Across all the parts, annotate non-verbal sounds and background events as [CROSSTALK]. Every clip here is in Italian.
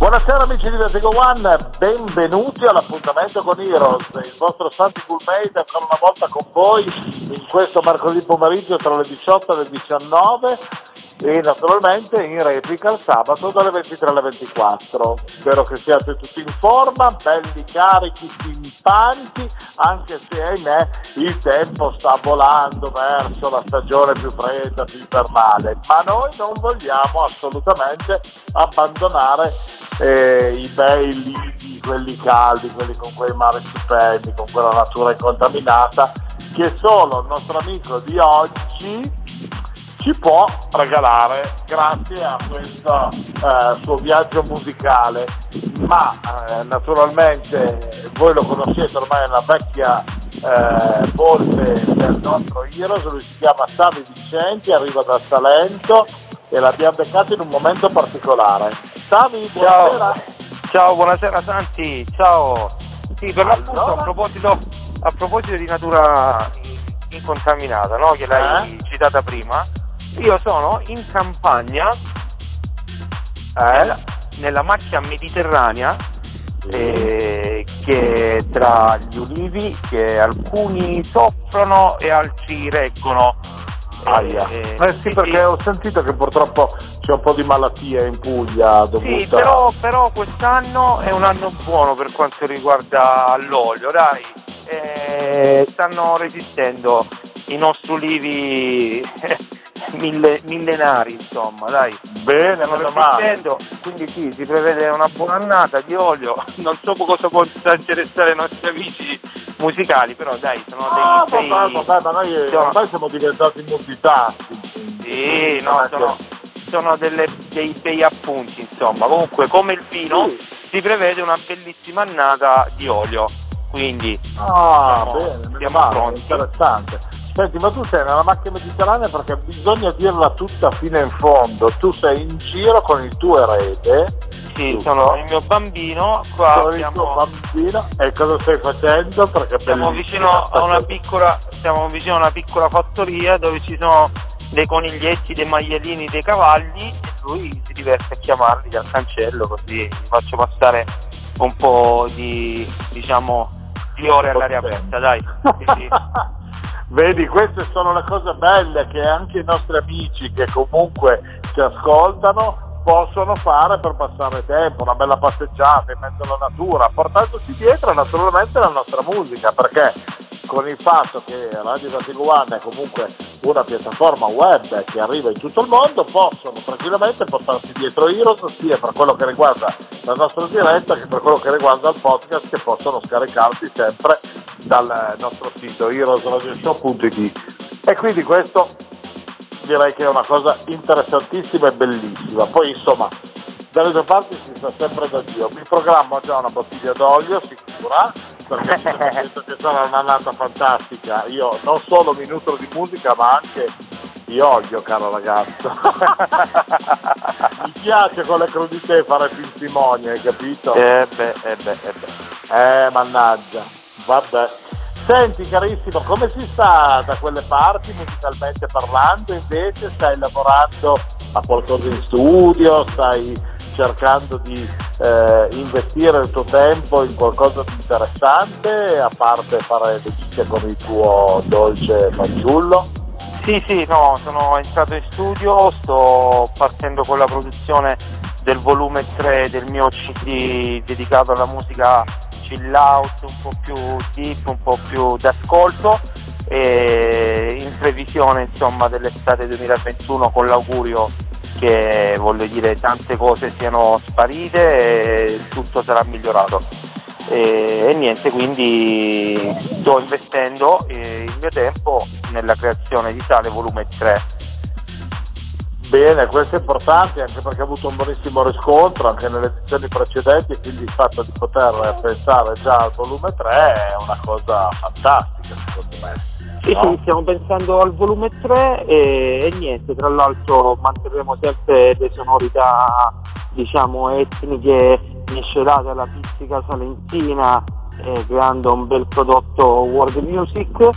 Buonasera amici di Vertigo One, benvenuti all'appuntamento con Heroes, il vostro Santi Coolmate ancora una volta con voi in questo mercoledì pomeriggio tra le 18 e le 19 e naturalmente in replica il sabato dalle 23 alle 24. Spero che siate tutti in forma, belli carichi, simpatici, anche se ahimè il tempo sta volando verso la stagione più fredda, più invernale, ma noi non vogliamo assolutamente abbandonare eh, i bei lidi, quelli caldi, quelli con quei mari stupendi, con quella natura incontaminata, che solo il nostro amico di oggi ci può regalare grazie a questo eh, suo viaggio musicale. Ma eh, naturalmente voi lo conoscete ormai è una vecchia eh, volpe del nostro Heroes, lui si chiama Savi Vicenti, arriva dal Salento e l'abbiamo beccato in un momento particolare. Savi, buonasera. Ciao, ciao buonasera Santi, ciao. Sì, per l'appunto Allora? a, proposito, a proposito di natura incontaminata, no? che l'hai Eh? citata prima, io sono in campagna Eh? nella, macchia mediterranea eh, che tra gli ulivi che alcuni soffrono e altri reggono. Aia. Eh, Eh sì, perché ho sentito che purtroppo c'è un po' di malattia in Puglia dovuta... Sì, però, però quest'anno è un anno buono per quanto riguarda l'olio, dai. Eh, stanno resistendo i nostri ulivi mille- millenari, insomma, dai. Bene, Stanno meno male. quindi sì, si prevede una buona annata di olio. [LAUGHS] Non so cosa possa interessare ai nostri amici musicali, però dai, sono Ah, dei, vabbè, dei- vabbè, ma noi ormai siamo diventati multitasking. Sì, Non no, sono, sono delle- dei bei appunti, insomma. Comunque, come il vino, Sì. si prevede una bellissima annata di olio. Quindi, Ah, Siamo- bene, siamo pronti. interessante. Senti, ma tu sei nella macchia mediterranea perché bisogna dirla tutta fino in fondo. Tu sei in giro con il tuo erede, sì, Giusto. sono il mio bambino. Qua con il tuo siamo, bambino, e cosa stai facendo? Perché siamo vicino a una piccola, siamo vicino a una piccola fattoria dove ci sono dei coniglietti, dei maialini, dei cavalli e lui si diverte a chiamarli dal cancello così faccio passare un po' di diciamo di ore all'aria aperta, dai. [LAUGHS] Sì, sì. Vedi, queste sono le cose belle che anche i nostri amici che comunque ci ascoltano possono fare per passare tempo, una bella passeggiata in mezzo alla natura, portandosi dietro naturalmente la nostra musica, perché con il fatto che Radio Vertigo One è comunque una piattaforma web che arriva in tutto il mondo, possono tranquillamente portarsi dietro Heroes sia per quello che riguarda la nostra diretta che per quello che riguarda il podcast che possono scaricarsi sempre dal nostro sito heroesradioshow.it e quindi questo direi che è una cosa interessantissima e bellissima. Poi insomma, dalle due parti si sta sempre da Dio. Mi programmo già una bottiglia d'olio sicura, perché sono [LAUGHS] detto che sarà un'annata fantastica. Io non solo mi nutro di musica, ma anche di olio, caro ragazzo. [LAUGHS] mi piace con le crudité fare pinzimonio, hai capito? Eh beh, eh beh, eh beh. Eh, mannaggia, vabbè. Senti carissimo, come si sta da quelle parti musicalmente parlando? Invece stai lavorando a qualcosa in studio, stai cercando di eh, investire il tuo tempo in qualcosa di interessante, a parte fare chicche con il tuo dolce fanciullo? Sì, sì, no, sono entrato in studio, sto partendo con la produzione del volume 3 del mio CD dedicato alla musica chill out, un po' più deep, un po' più d'ascolto e in previsione insomma dell'estate 2021 con l'augurio che voglio dire tante cose siano sparite e tutto sarà migliorato. E, e niente, quindi sto investendo il mio tempo nella creazione di tale volume 3. Bene, questo è importante anche perché ha avuto un buonissimo riscontro anche nelle edizioni precedenti quindi il fatto di poter pensare già al volume 3 è una cosa fantastica secondo me. Sì, no? sì, stiamo pensando al volume 3 e, e, niente, tra l'altro manterremo sempre le sonorità diciamo etniche miscelate alla pizzica salentina eh, creando un bel prodotto world music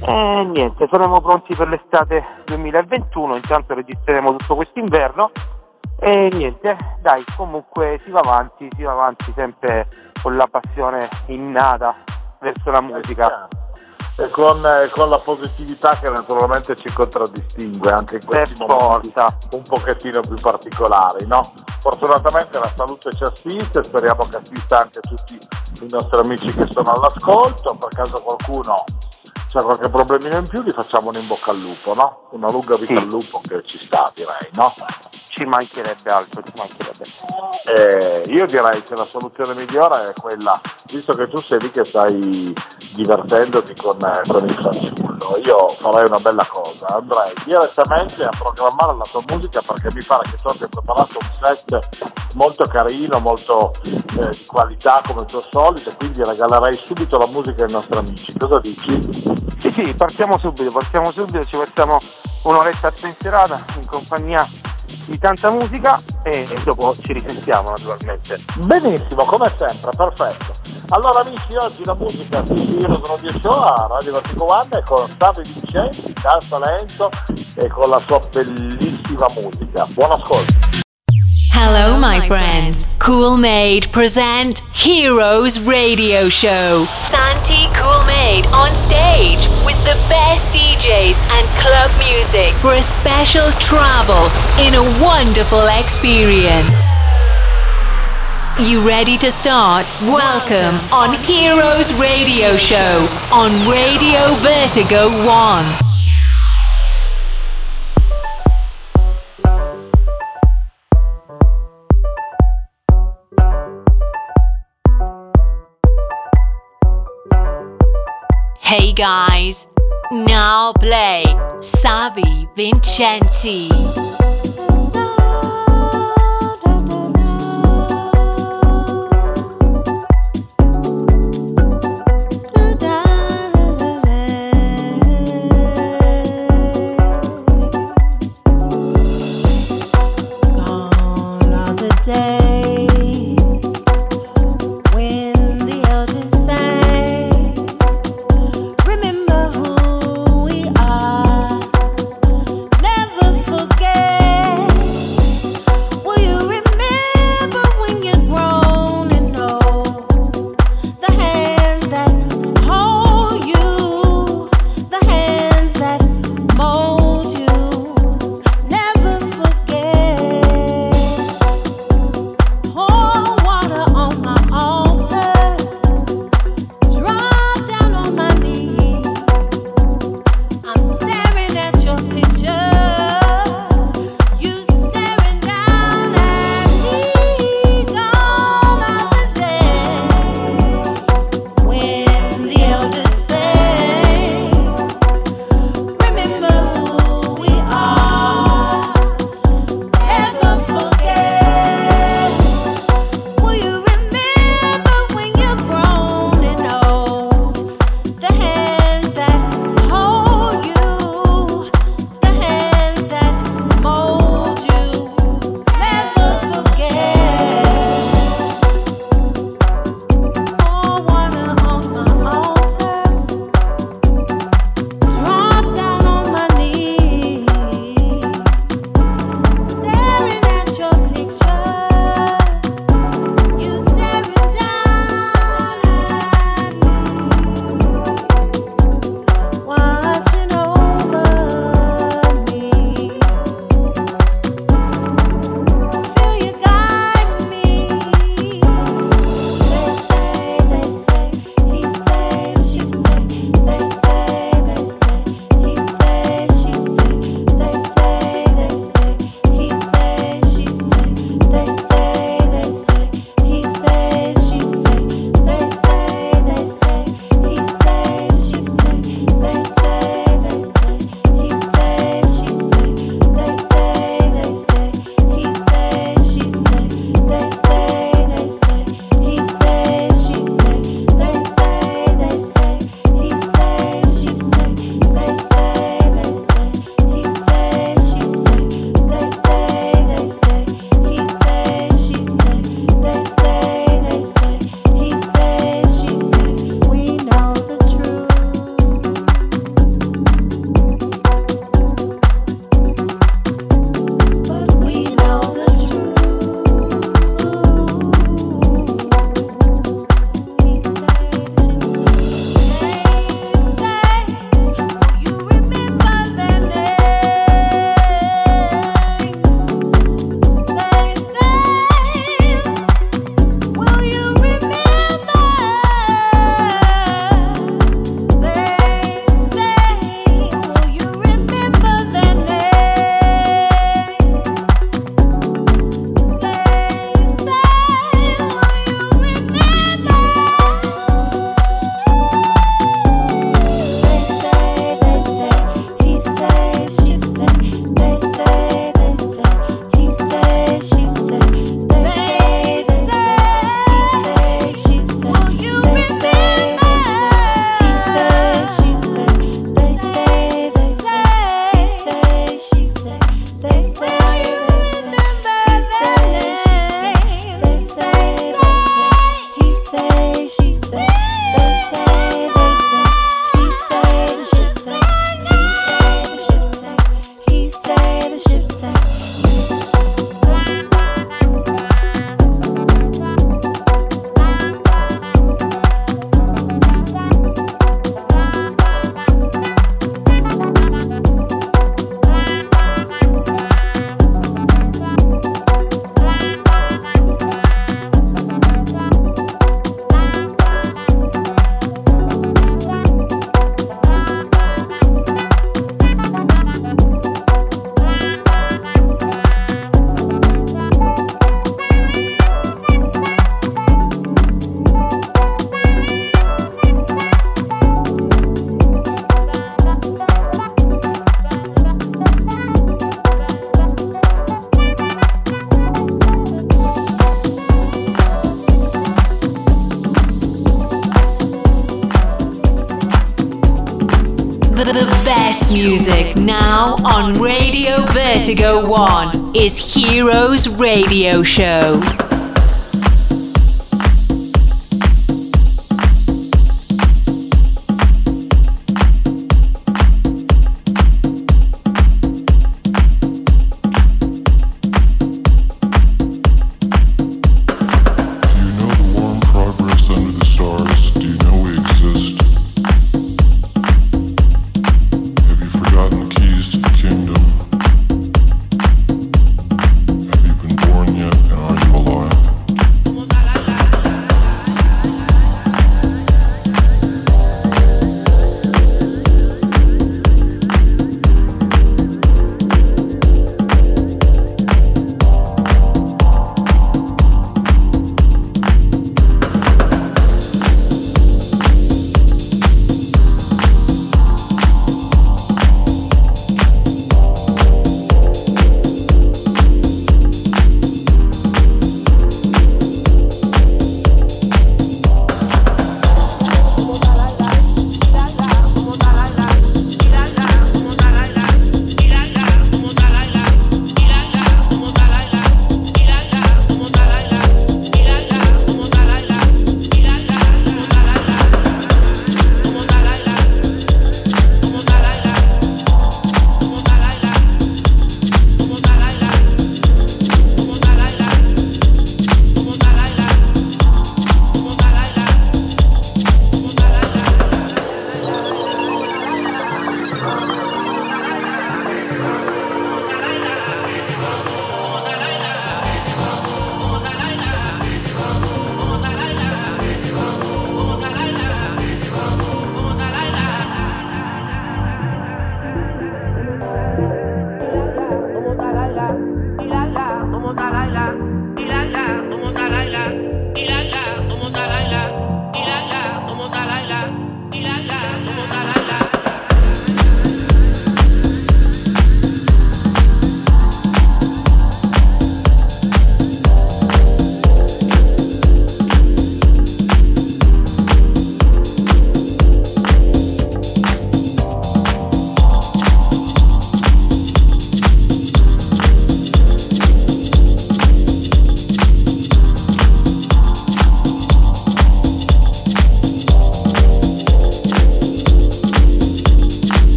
e niente, saremo pronti per l'estate 2021, intanto registreremo tutto quest'inverno e niente, dai, comunque si va avanti, si va avanti sempre con la passione innata verso la musica e con, eh, con, la positività che naturalmente ci contraddistingue anche in questi per momenti forza. un pochettino più particolari. No? Fortunatamente la salute ci assiste, speriamo che assista anche tutti i nostri amici che sono all'ascolto, per caso qualcuno c'è qualche problemino in più gli facciamo un in bocca al lupo, no? Una lunga vita sì. al lupo che ci sta direi, no? Ci mancherebbe altro, ci mancherebbe. Eh, io direi che la soluzione migliore è quella, visto che tu sei lì che stai divertendoti con, eh, con il fanciullo, io farei una bella cosa, andrei direttamente a programmare la tua musica perché mi pare che tu abbia preparato un set molto carino, molto eh, di qualità come il tuo solito, quindi regalerei subito la musica ai nostri amici. Cosa dici? Sì, sì, partiamo subito, partiamo subito, ci facciamo un'oretta spensierata in compagnia di tanta musica e, e dopo ci risentiamo naturalmente. Benissimo, come sempre, perfetto. Allora amici, oggi la musica di Heroes Radio Show a Radio Vertigo One con Savio Vincenzi, danza lento e con la sua bellissima musica. Buon ascolto. Hello, my friends. Cool Made present Heroes Radio Show. Santi Cool Made on stage with the best DJs and club music for a special travel in a wonderful experience. You ready to start? Welcome on Heroes Radio Show on Radio Vertigo 1. Hey guys, now play Savi Vincenti. Vertigo 1 is Heroes Radio Show.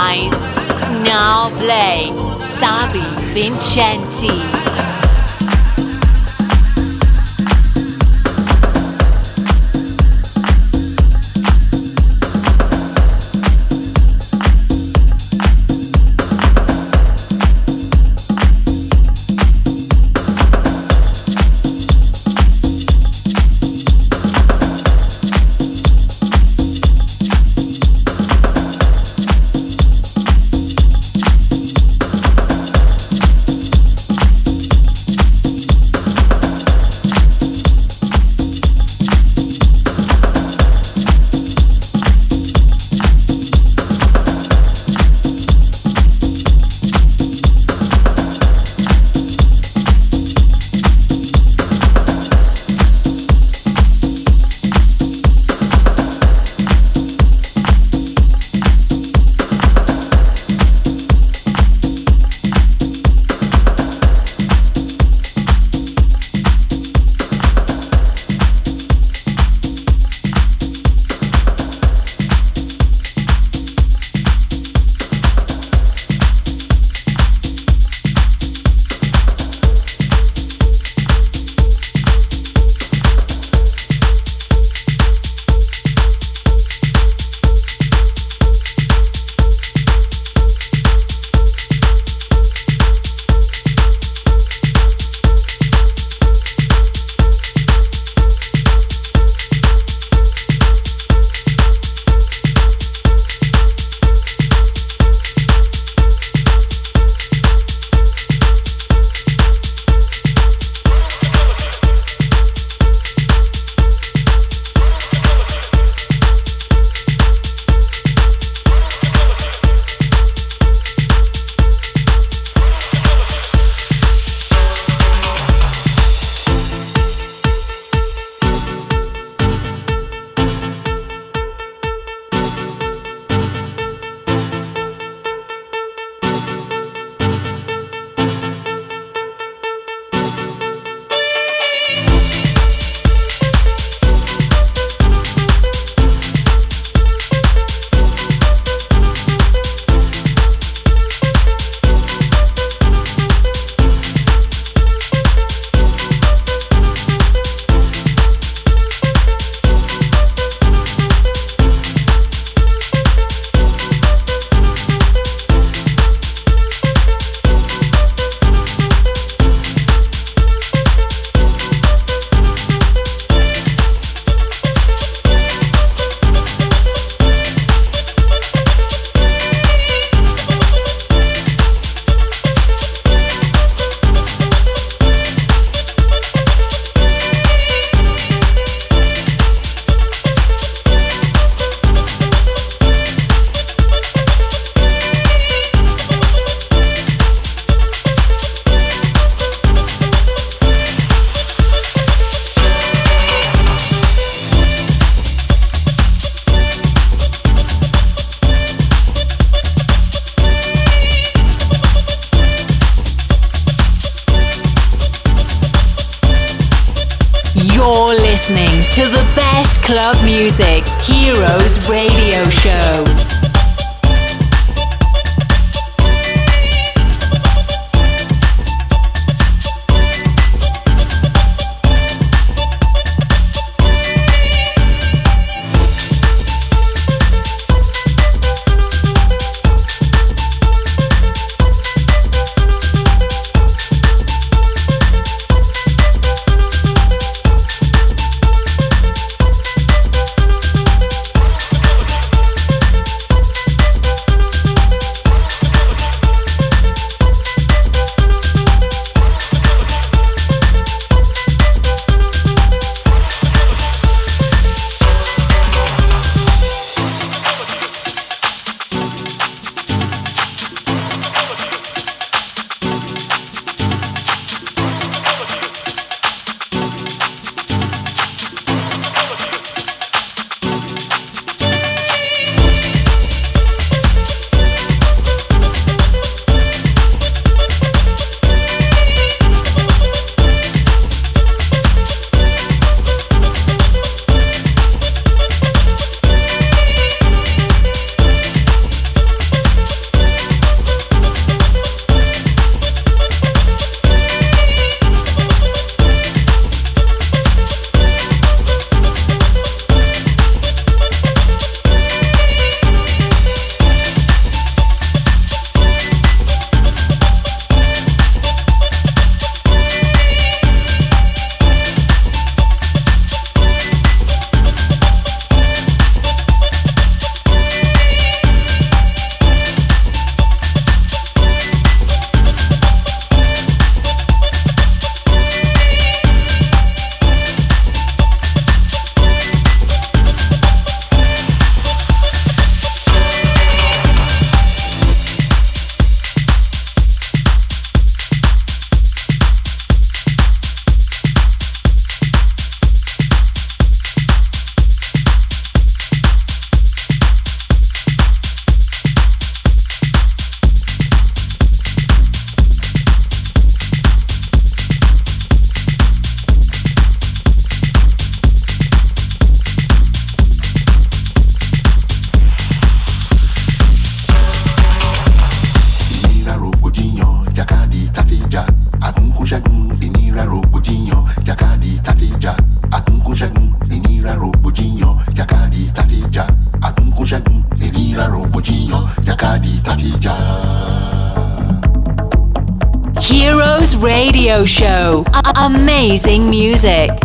Guys, now play Savi Vincenti. Music.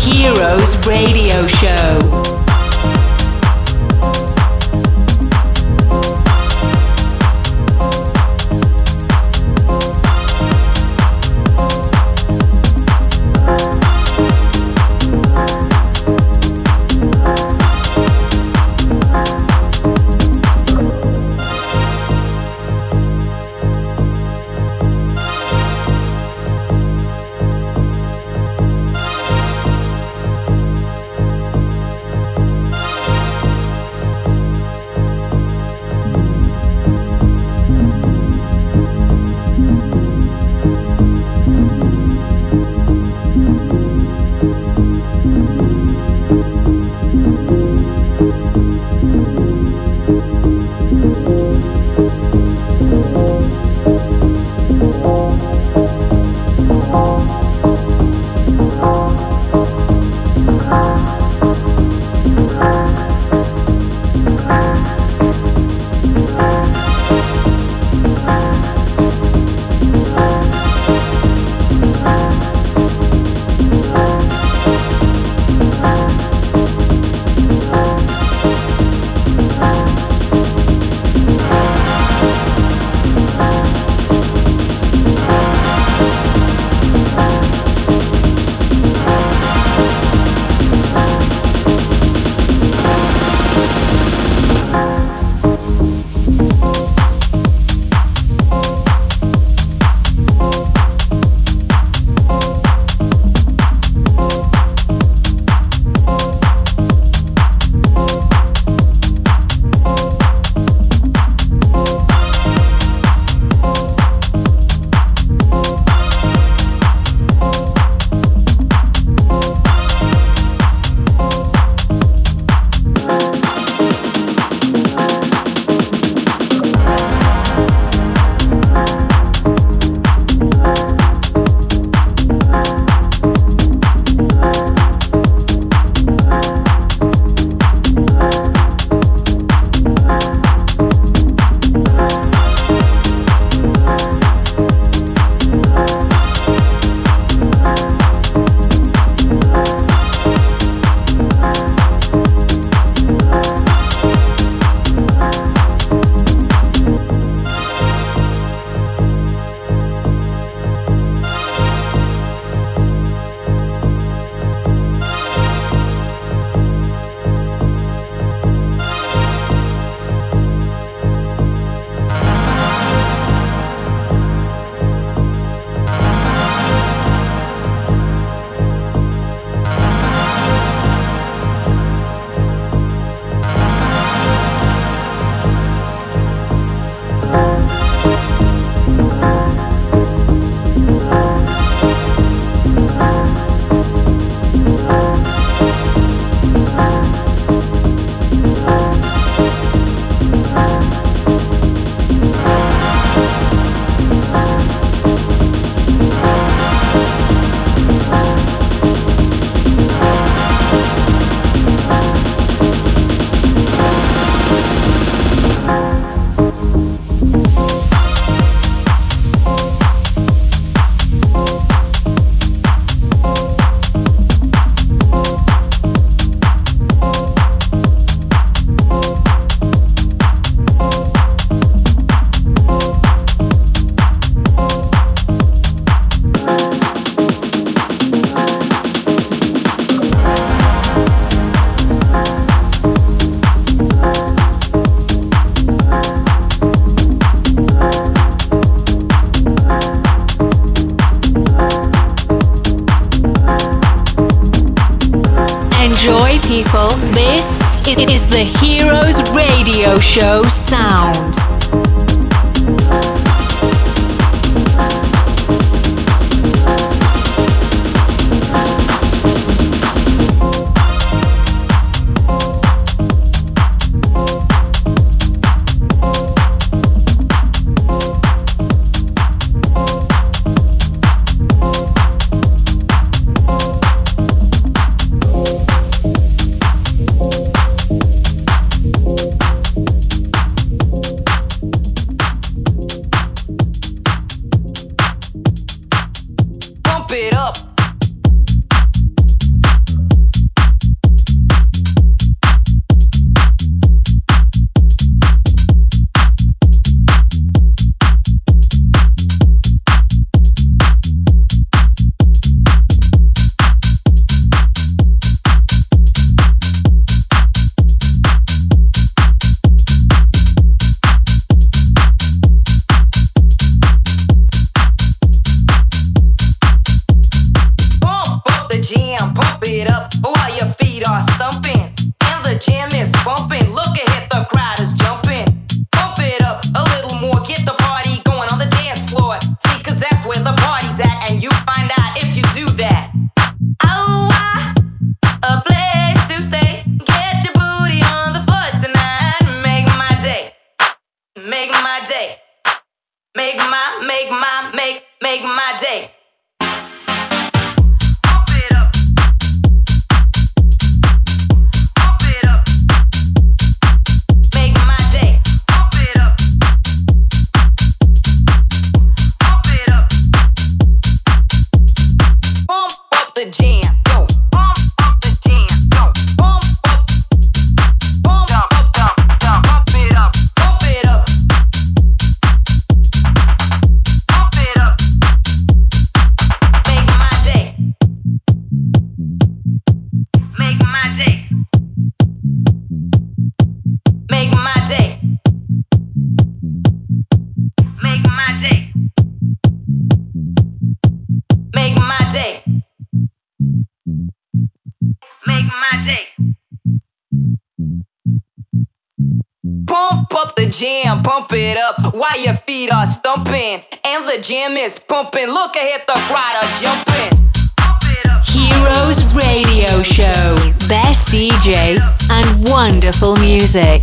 Heroes Radio Show. The jam, pump it up while your feet are stumping. And the jam is pumping. Look ahead, the crowd are jumping. Heroes Radio Show. Best DJ and wonderful music.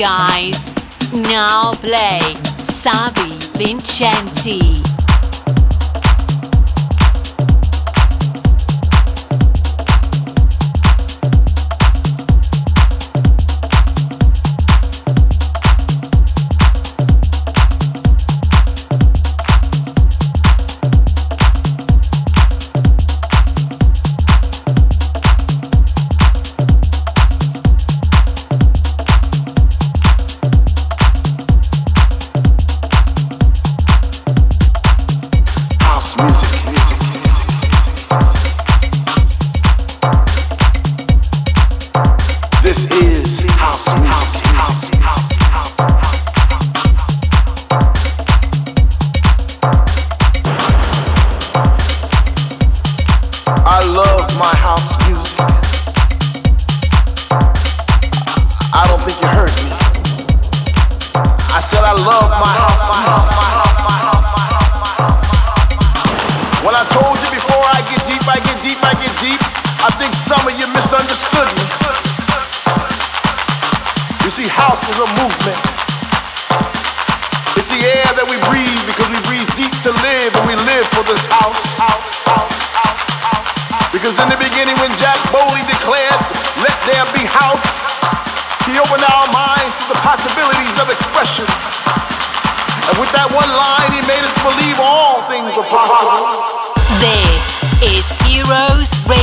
guys, now play Savi Vincenti.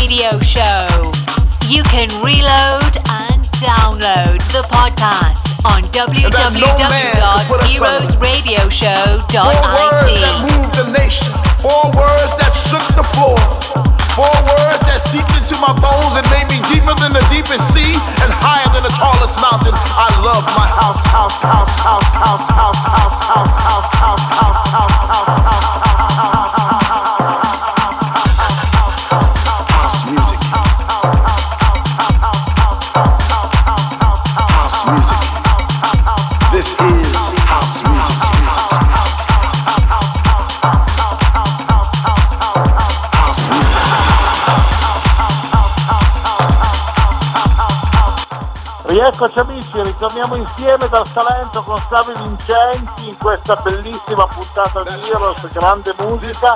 Radio Show. You can reload and download the podcast on that no man can put us under. Four words that moved the nation. Four words that shook the floor. Four words that seeped into my bones and made me deeper than the deepest sea and higher than the tallest mountain. I love my house, house, house, house, house, house, house, house, house, house, house, house, house, house Rieccoci amici, ritorniamo insieme dal Salento con Savi Vincenti in questa bellissima puntata di Heroes, grande musica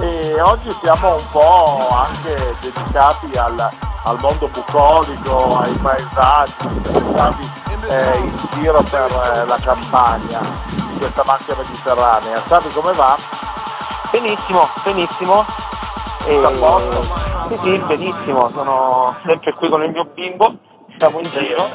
e oggi siamo un po' anche dedicati al, al mondo bucolico, ai paesaggi, Savi eh, in giro per eh, la campagna di questa macchia mediterranea. Savi come va? Benissimo, benissimo. E... Posto? Sì, sì, benissimo, sono sempre qui con il mio bimbo, siamo in giro,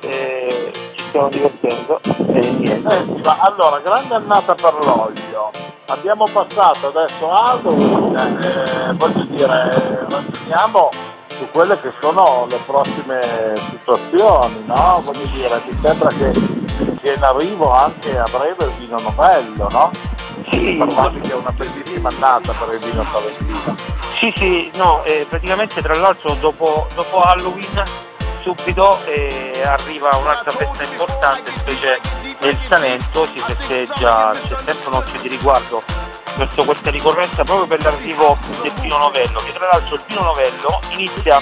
e ci stiamo divertendo e niente. Allora, grande annata per l'olio. Abbiamo passato adesso Halloween, eh, voglio dire, ragioniamo su quelle che sono le prossime situazioni, no? Voglio dire, mi sembra che sia in arrivo anche a breve il vino novello, no? Sì, Parlavi che è una bellissima annata per il vino salentino. Sì, sì, no, eh, praticamente tra l'altro dopo, dopo Halloween subito eh, arriva un'altra festa importante, specie nel Salento, si festeggia, c'è sempre un'occhio di riguardo verso questa ricorrenza proprio per l'arrivo del Pino Novello, che tra l'altro il Pino Novello inizia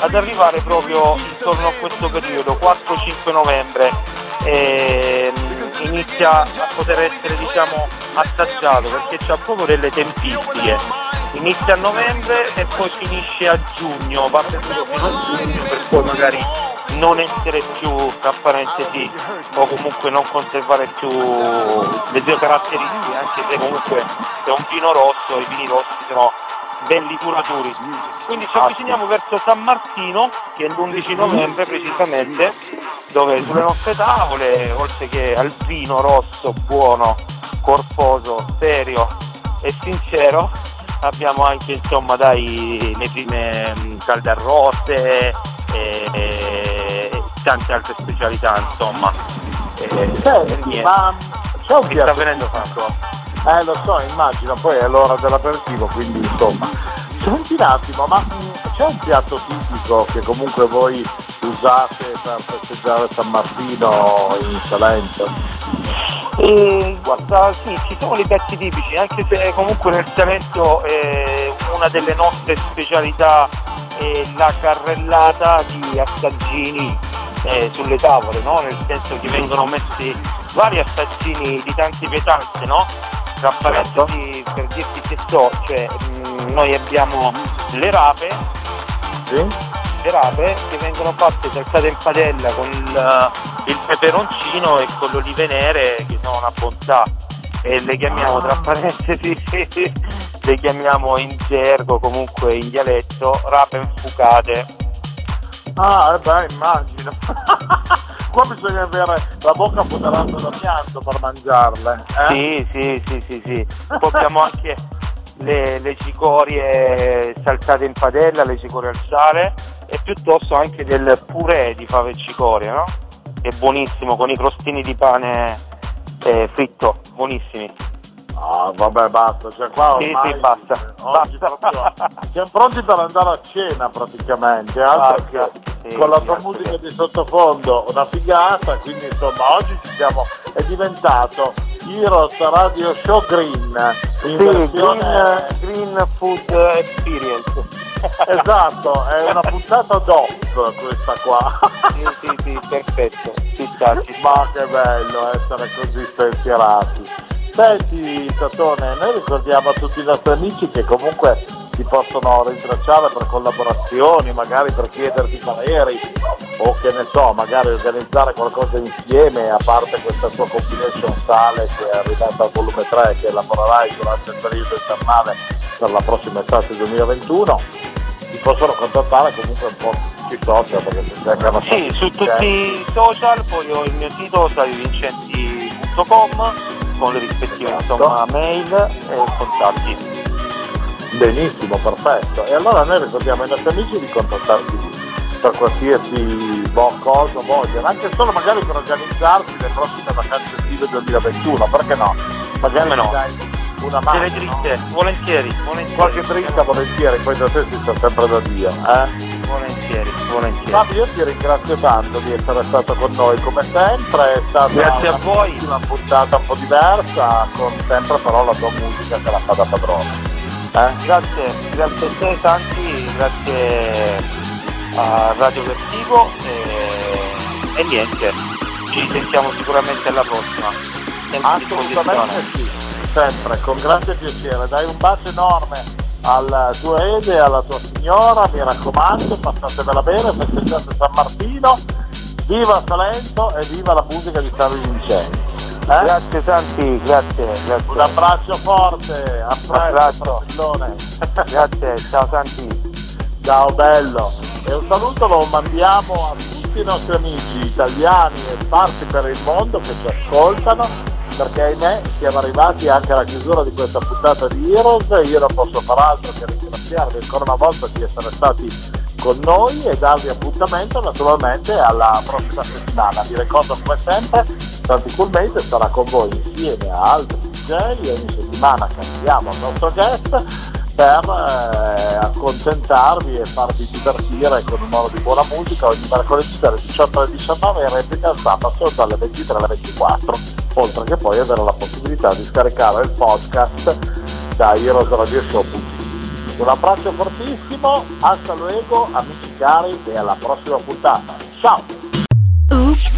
ad arrivare proprio intorno a questo periodo, 4-5 novembre, e mm, inizia a poter essere diciamo assaggiato perché c'ha proprio delle tempistiche. Inizia a novembre e poi finisce a giugno, va venduto fino a giugno per poi magari non essere più tra parentesi o comunque non conservare più le due caratteristiche, anche se comunque è un vino rosso, i vini rossi sono belli duraturi. Quindi ci avviciniamo verso San Martino, che è l'11 novembre precisamente, dove sulle nostre tavole, oltre che al vino rosso buono, corposo, serio e sincero, abbiamo anche insomma dai le prime mh, calde arroste e, e tante altre specialità insomma. E, Senti, ma c'è un sta venendo fatto. Eh lo so, immagino, poi è l'ora dell'aperitivo, quindi insomma. Senti un attimo, ma mh, c'è un piatto tipico che comunque voi usate per festeggiare San Martino in Salento? E, guarda, sì, ci sono dei piatti tipici, anche se comunque nel Salento eh, una delle nostre specialità è la carrellata di assaggini eh, sulle tavole, no? nel senso che vengono messi vari assaggini di tante pietanze, no? Tra parentesi, per dirti che so, cioè, mh, noi abbiamo le rape, Sì? Le rape che vengono fatte saltate in padella con il, il peperoncino e con le olive nere che sono una bontà e le chiamiamo tra parentesi [LAUGHS] le chiamiamo in gergo comunque in dialetto rape infucate Ah, eh beh, immagino. [LAUGHS] Qua bisogna avere la bocca foderata da pianto per mangiarle. Eh? sì sì sì sì sì poi abbiamo anche le, le cicorie saltate in padella le cicorie al sale e piuttosto anche del purè di fave e cicorie no? che è buonissimo con i crostini di pane eh, fritto buonissimi Ah, vabbè, basta. Cioè, qua Sì, ormai, sì, basta. Oggi Basta. proprio- siamo pronti per andare a cena praticamente. Altro Basta. che Sì, con la sì, tua musica di sottofondo, una figata. Quindi, insomma, oggi ci siamo. È diventato Heroes Radio Show Green. In Sì, versione. green, green Food Experience. [LAUGHS] Esatto, è una puntata DOP questa qua. sì, sì, sì, perfetto. Ci sta, ci sta. Ma che bello essere così spensierati. Senti Tatone, noi ricordiamo a tutti i nostri amici che comunque si possono rintracciare per collaborazioni, magari per chiederti pareri o che ne so, magari organizzare qualcosa insieme, a parte questa tua combination sale che è arrivata al volume 3 che lavorerai durante il periodo invernale per la prossima estate 2021, ti possono contattare comunque un po' sui social perché si Sì, su tutti i social, poi ho il mio sito savivincenti.com con le rispettive Esatto. insomma, mail e contatti. Benissimo, perfetto. E allora noi ricordiamo ai nostri amici di contattarci per qualsiasi boh, cosa vogliono, anche solo magari per organizzarsi le prossime vacanze estive 2021, perché no? Magari no? dai una mano. Delle dritte, volentieri, volentieri. Qualche dritta volentieri, poi da te si sta sempre da Dio. Eh? Volentieri, volentieri. Fabio, io ti ringrazio tanto di essere stato con noi come sempre, è stata Grazie a una voi. bellissima puntata un po' diversa, con sempre però la tua musica che la fa da padrone. Eh? Grazie, grazie a te Santi, grazie a Radio Vertigo e, e niente, ci sentiamo sicuramente alla prossima. Sempre Assolutamente sì, sempre, con grande piacere. Dai un bacio enorme al tuo Ede e alla tua signora, mi raccomando, passatevela bene, festeggiate San Martino, viva Salento e viva la musica di San Vincenzi. Eh? Grazie Santi, grazie, grazie. Un abbraccio forte, a presto. Grazie, ciao Santi. Ciao bello e un saluto lo mandiamo a tutti i nostri amici italiani e sparsi per il mondo che ci ascoltano perché ahimè siamo arrivati anche alla chiusura di questa puntata di Heroes. Io non posso far altro che ringraziarvi ancora una volta di essere stati con noi e darvi appuntamento naturalmente alla prossima settimana. Vi ricordo come sempre Santi Coolmate sarà con voi insieme a altri DJ ogni settimana cambiamo il nostro guest per eh, accontentarvi e farvi divertire con un'ora di buona musica. Ogni mercoledì dalle 18 alle 19 e replica il sabato dalle 23 alle 24 oltre che poi avere la possibilità di scaricare il podcast da Heroes Radio Show. Un abbraccio fortissimo, hasta luego amici cari e alla prossima puntata. Ciao! Oops,